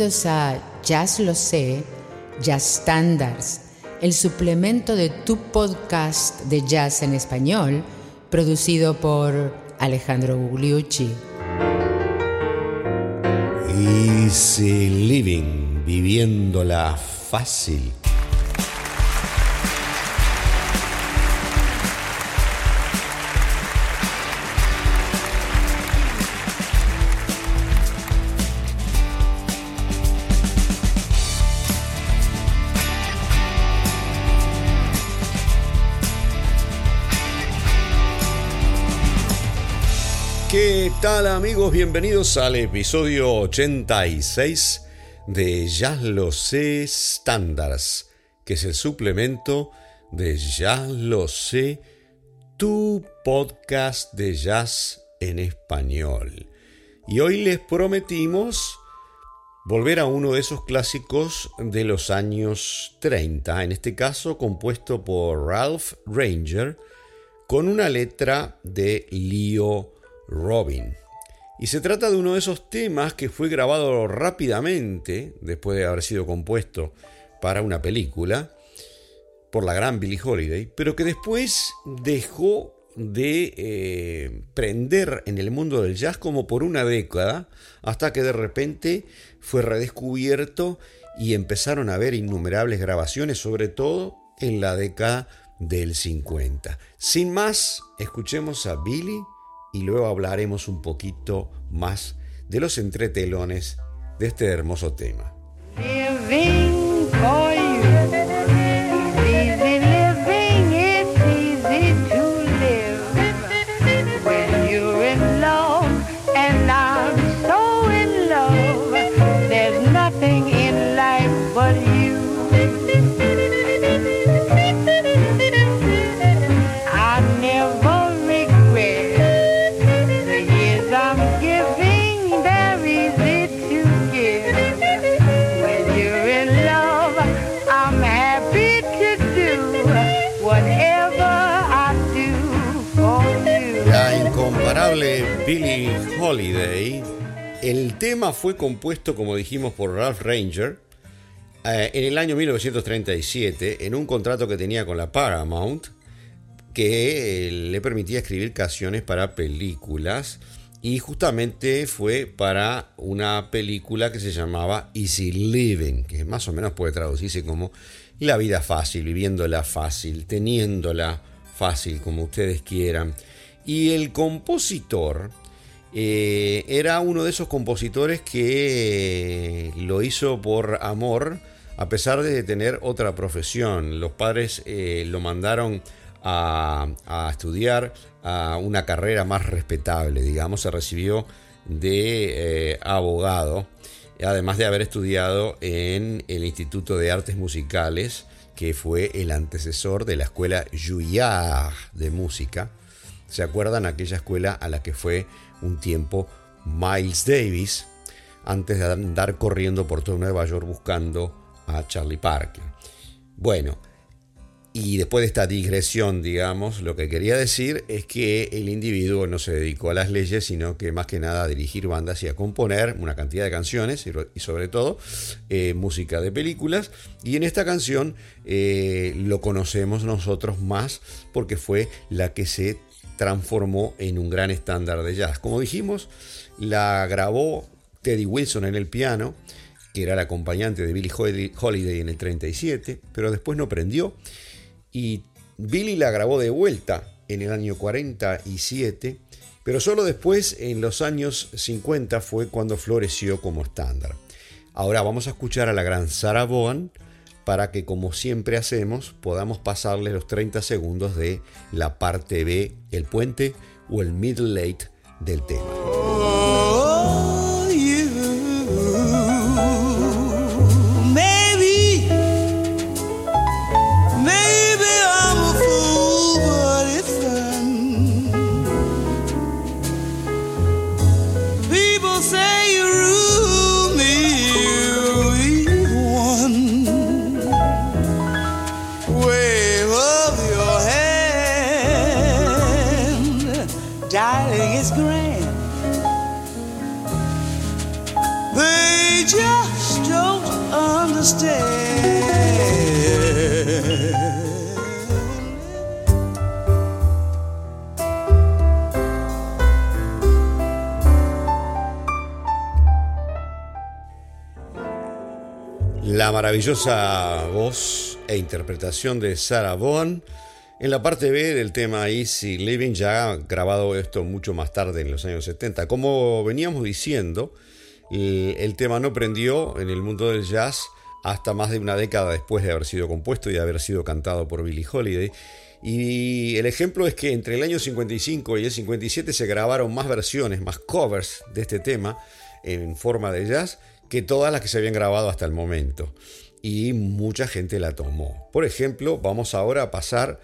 A Jazz Lo Sé, Jazz Standards, el suplemento de tu podcast de jazz en español, producido por Alejandro Gugliucci. Easy Living, viviéndola fácil. Tal amigos? Bienvenidos al episodio 86 de Ya lo sé Standards, que es el suplemento de Ya lo sé, tu podcast de jazz en español. Y hoy les prometimos volver a uno de esos clásicos de los años 30, en este caso compuesto por Ralph Ranger, con una letra de Leo Robin. Y se trata de uno de esos temas que fue grabado rápidamente, después de haber sido compuesto para una película, por la gran Billie Holiday, pero que después dejó de eh, prender en el mundo del jazz como por una década, hasta que de repente fue redescubierto y empezaron a haber innumerables grabaciones, sobre todo en la década del 50. Sin más, escuchemos a Billie y luego hablaremos un poquito más de los entretelones de este hermoso tema. Billie Holiday. El tema fue compuesto, como dijimos, por Ralph Ranger eh, en el año 1937 en un contrato que tenía con la Paramount que eh, le permitía escribir canciones para películas y justamente fue para una película que se llamaba Easy Living, que más o menos puede traducirse como la vida fácil, viviéndola fácil, teniéndola fácil, como ustedes quieran. Y el compositor eh, era uno de esos compositores que lo hizo por amor, a pesar de tener otra profesión. Los padres eh, lo mandaron a, estudiar a una carrera más respetable, digamos, se recibió de eh, abogado, además de haber estudiado en el Instituto de Artes Musicales, que fue el antecesor de la escuela Juilliard de música. ¿Se acuerdan aquella escuela a la que fue un tiempo Miles Davis antes de andar corriendo por todo Nueva York buscando a Charlie Parker. Bueno, y después de esta digresión, digamos, lo que quería decir es que el individuo no se dedicó a las leyes, sino que más que nada a dirigir bandas y a componer una cantidad de canciones y sobre todo eh, música de películas. Y en esta canción eh, lo conocemos nosotros más porque fue la que se transformó en un gran estándar de jazz. Como dijimos, la grabó Teddy Wilson en el piano, que era el acompañante de Billie Holiday en el 37, pero después no prendió. Y Billy la grabó de vuelta en el año 47, pero solo después, en los años 50, fue cuando floreció como estándar. Ahora vamos a escuchar a la gran Sarah Vaughan para que como siempre hacemos podamos pasarle los 30 segundos de la parte B, el puente o el middle late del tema. La maravillosa voz e interpretación de Sarah Vaughan en la parte B del tema Easy Living, ya grabado esto mucho más tarde en los años 70. Como veníamos diciendo, el, tema no prendió en el mundo del jazz hasta más de una década después de haber sido compuesto y de haber sido cantado por Billie Holiday. Y el ejemplo es que entre el año 55 y el 57 se grabaron más versiones, más covers de este tema en forma de jazz que todas las que se habían grabado hasta el momento. Y mucha gente la tomó. Por ejemplo, vamos ahora a pasar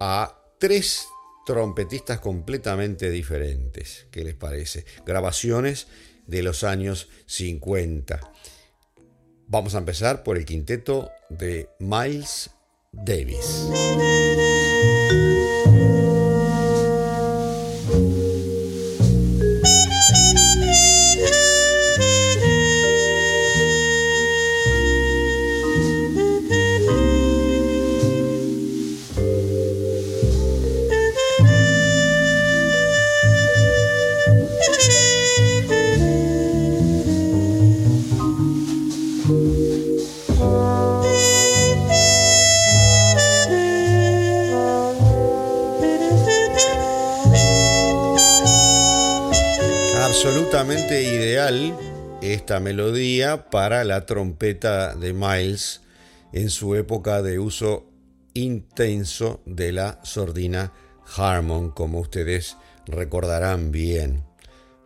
a tres trompetistas completamente diferentes. ¿Qué les parece? Grabaciones de los años 50. Vamos a empezar por el quinteto de Miles Davis. Ideal esta melodía para la trompeta de Miles en su época de uso intenso de la sordina Harmon, como ustedes recordarán bien.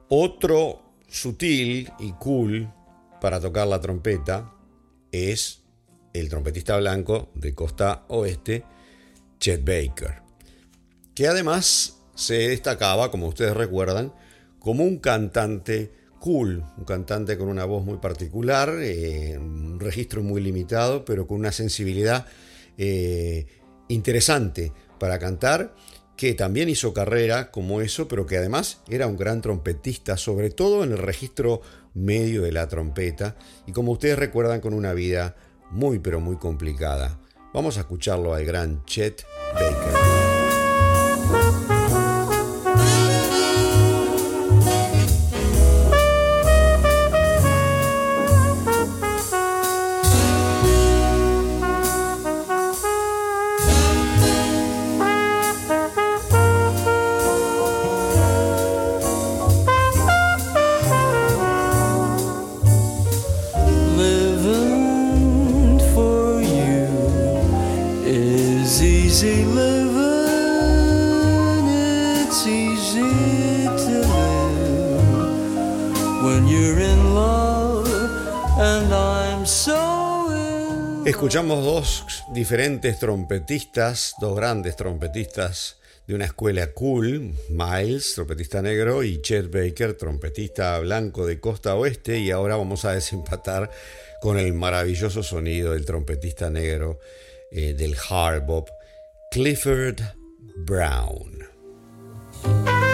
Otro sutil y cool para tocar la trompeta es el trompetista blanco de costa oeste, Chet Baker, que además se destacaba, como ustedes recuerdan, como un cantante cool, un cantante con una voz muy particular, eh, un registro muy limitado, pero con una sensibilidad eh, interesante para cantar, que también hizo carrera como eso, pero que además era un gran trompetista, sobre todo en el registro medio de la trompeta, y como ustedes recuerdan, con una vida muy, pero muy complicada. Vamos a escucharlo al gran Chet Baker. Escuchamos dos diferentes trompetistas, dos grandes trompetistas de una escuela cool, Miles, trompetista negro, y Chet Baker, trompetista blanco de costa oeste, y ahora vamos a desempatar con el maravilloso sonido del trompetista negro eh, del hard bop, Clifford Brown.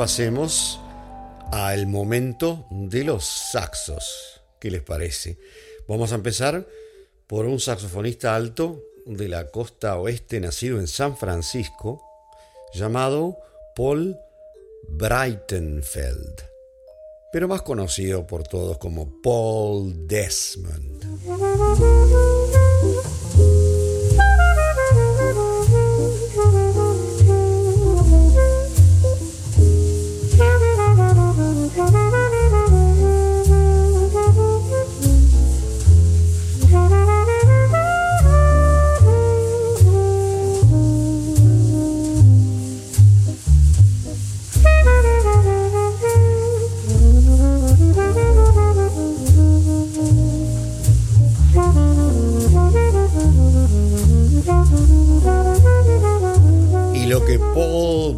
Pasemos al momento de los saxos. ¿Qué les parece? Vamos a empezar por un saxofonista alto de la costa oeste, nacido en San Francisco, llamado Paul Breitenfeld, pero más conocido por todos como Paul Desmond.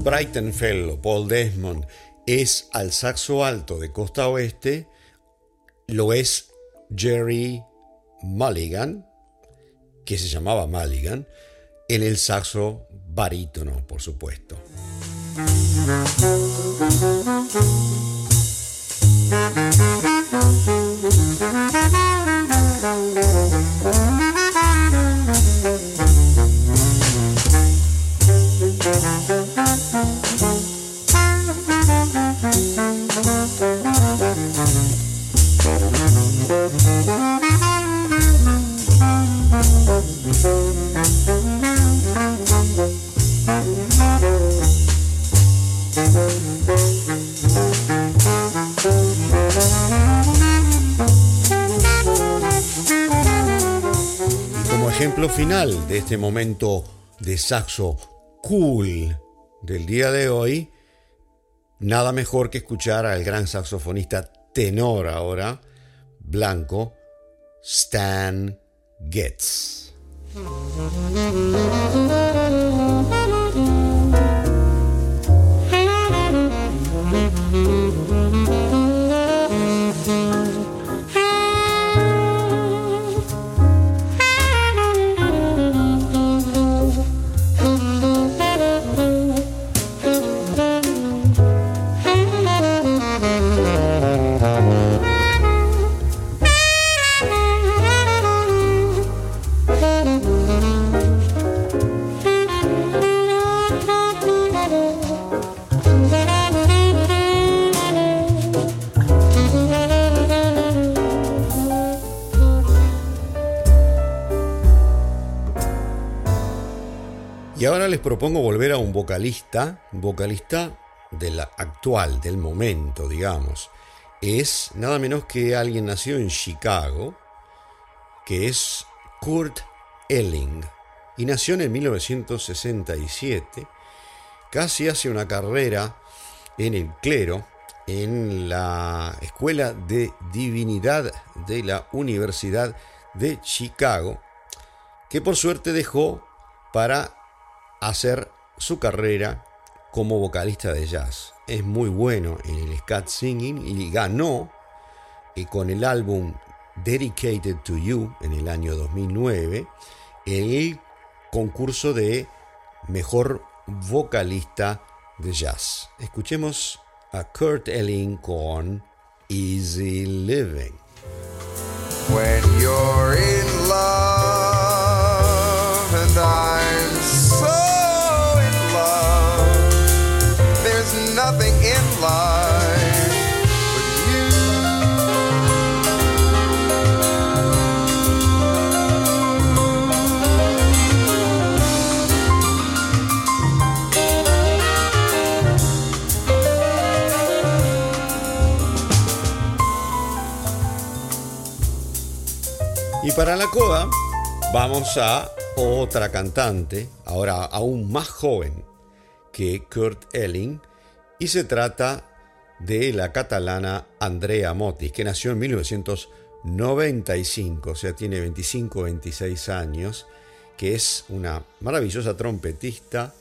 Breitenfeld Paul Desmond es al saxo alto de costa oeste, lo es Jerry Mulligan, que se llamaba Mulligan, en el saxo barítono, por supuesto. De este momento de saxo cool del día de hoy, nada mejor que escuchar al gran saxofonista tenor ahora, blanco, Stan Getz. Les propongo volver a un vocalista, vocalista del actual, del momento, digamos. Es nada menos que alguien nacido en Chicago, que es Kurt Elling. Y nació en 1967. Casi hace una carrera en el clero, en la Escuela de Divinidad de la Universidad de Chicago, que por suerte dejó para hacer su carrera como vocalista de jazz. Es muy bueno en el scat singing y ganó eh, con el álbum Dedicated to You en el año 2009 el concurso de mejor vocalista de jazz. Escuchemos a Kurt Elling con Easy Living. Y para la coda vamos a otra cantante, ahora aún más joven que Kurt Elling, y se trata de la catalana Andrea Motis, que nació en 1995, o sea, tiene 25 26 años, que es una maravillosa trompetista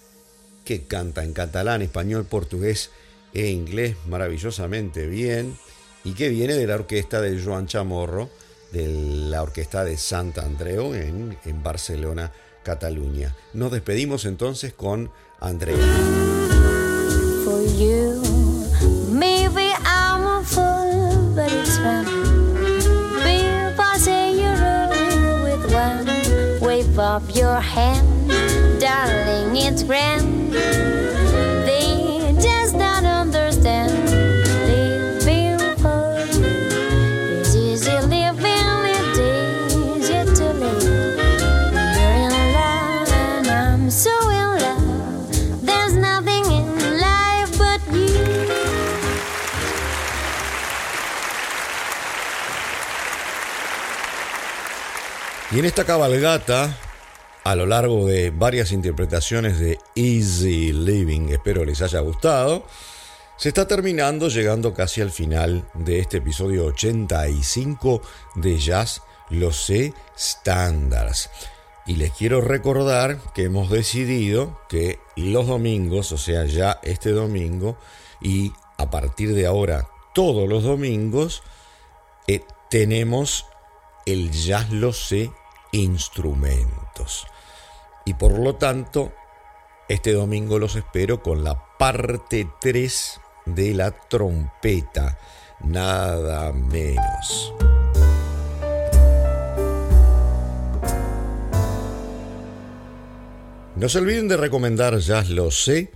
que canta en catalán, español, portugués e inglés maravillosamente bien y que viene de la orquesta de Joan Chamorro, de la orquesta de Sant Andreu en, en Barcelona, Cataluña. Nos despedimos entonces con Andrea. for you. Maybe I'm a fool, but it's with one. Wave up your hand, darling, it's grand. En esta cabalgata, a lo largo de varias interpretaciones de Easy Living, espero les haya gustado, se está terminando, llegando casi al final de este episodio 85 de Jazz Lo sé Standards. Y les quiero recordar que hemos decidido que los domingos, o sea, ya este domingo, y a partir de ahora todos los domingos, eh, tenemos el Jazz Lo Sé instrumentos. Y por lo tanto, este domingo los espero con la parte 3 de la trompeta, nada menos. No se olviden de recomendar Jazz Lo Sé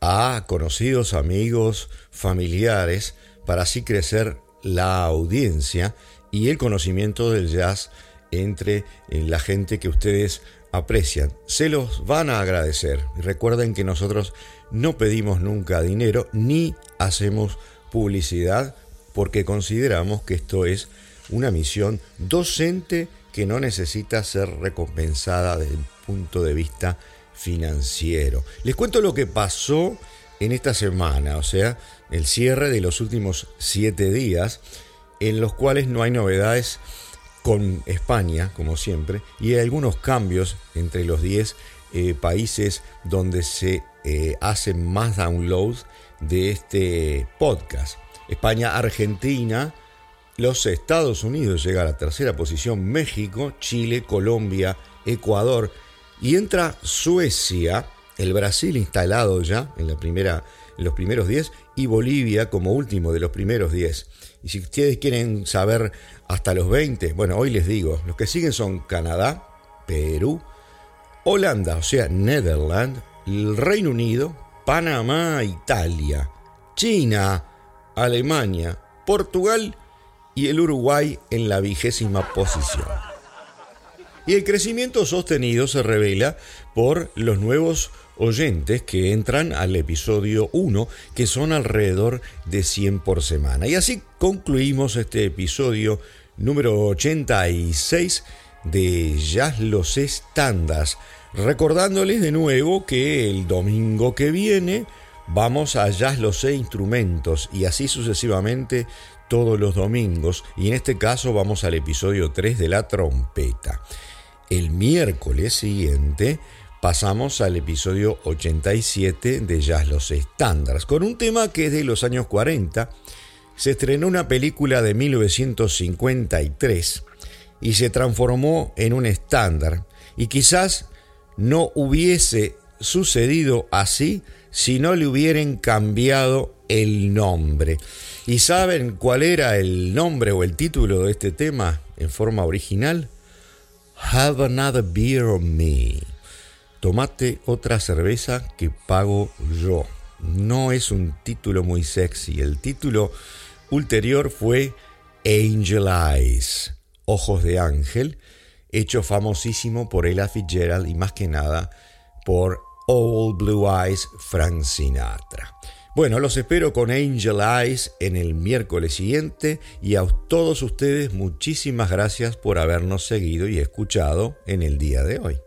a conocidos, amigos, familiares, para así crecer la audiencia y el conocimiento del jazz entre la gente que ustedes aprecian. Se los van a agradecer. Recuerden que nosotros no pedimos nunca dinero ni hacemos publicidad porque consideramos que esto es una misión docente que no necesita ser recompensada desde el punto de vista financiero. Les cuento lo que pasó en esta semana, o sea, el cierre de los últimos siete días, en los cuales no hay novedades con España, como siempre, y hay algunos cambios entre los 10 eh, países donde se eh, hacen más downloads de este podcast. España, Argentina, los Estados Unidos llega a la tercera posición, México, Chile, Colombia, Ecuador, y entra Suecia, el Brasil instalado ya en, la primera, en los primeros 10 y Bolivia como último de los primeros 10. Y si ustedes quieren saber hasta los 20, bueno, hoy les digo, los que siguen son Canadá, Perú, Holanda, o sea, Netherlands, el Reino Unido, Panamá, Italia, China, Alemania, Portugal y el Uruguay en la vigésima posición. Y el crecimiento sostenido se revela por los nuevos oyentes que entran al episodio 1, que son alrededor de 100 por semana. Y así concluimos este episodio número 86 de Jazz Los Estándas, recordándoles de nuevo que el domingo que viene vamos a Jazz Los Instrumentos y así sucesivamente todos los domingos y en este caso vamos al episodio 3 de la trompeta. El miércoles siguiente pasamos al episodio 87 de Jazz Los Estándares, con un tema que es de los años 40. Se estrenó una película de 1953 y se transformó en un estándar. Y quizás no hubiese sucedido así si no le hubieran cambiado el nombre. ¿Y saben cuál era el nombre o el título de este tema en forma original? Have another beer on me. Tomate otra cerveza que pago yo. No es un título muy sexy. El título ulterior fue Angel Eyes, Ojos de Ángel, hecho famosísimo por Ella Fitzgerald y más que nada por Old Blue Eyes Frank Sinatra. Bueno, los espero con Angel Eyes en el miércoles siguiente y a todos ustedes muchísimas gracias por habernos seguido y escuchado en el día de hoy.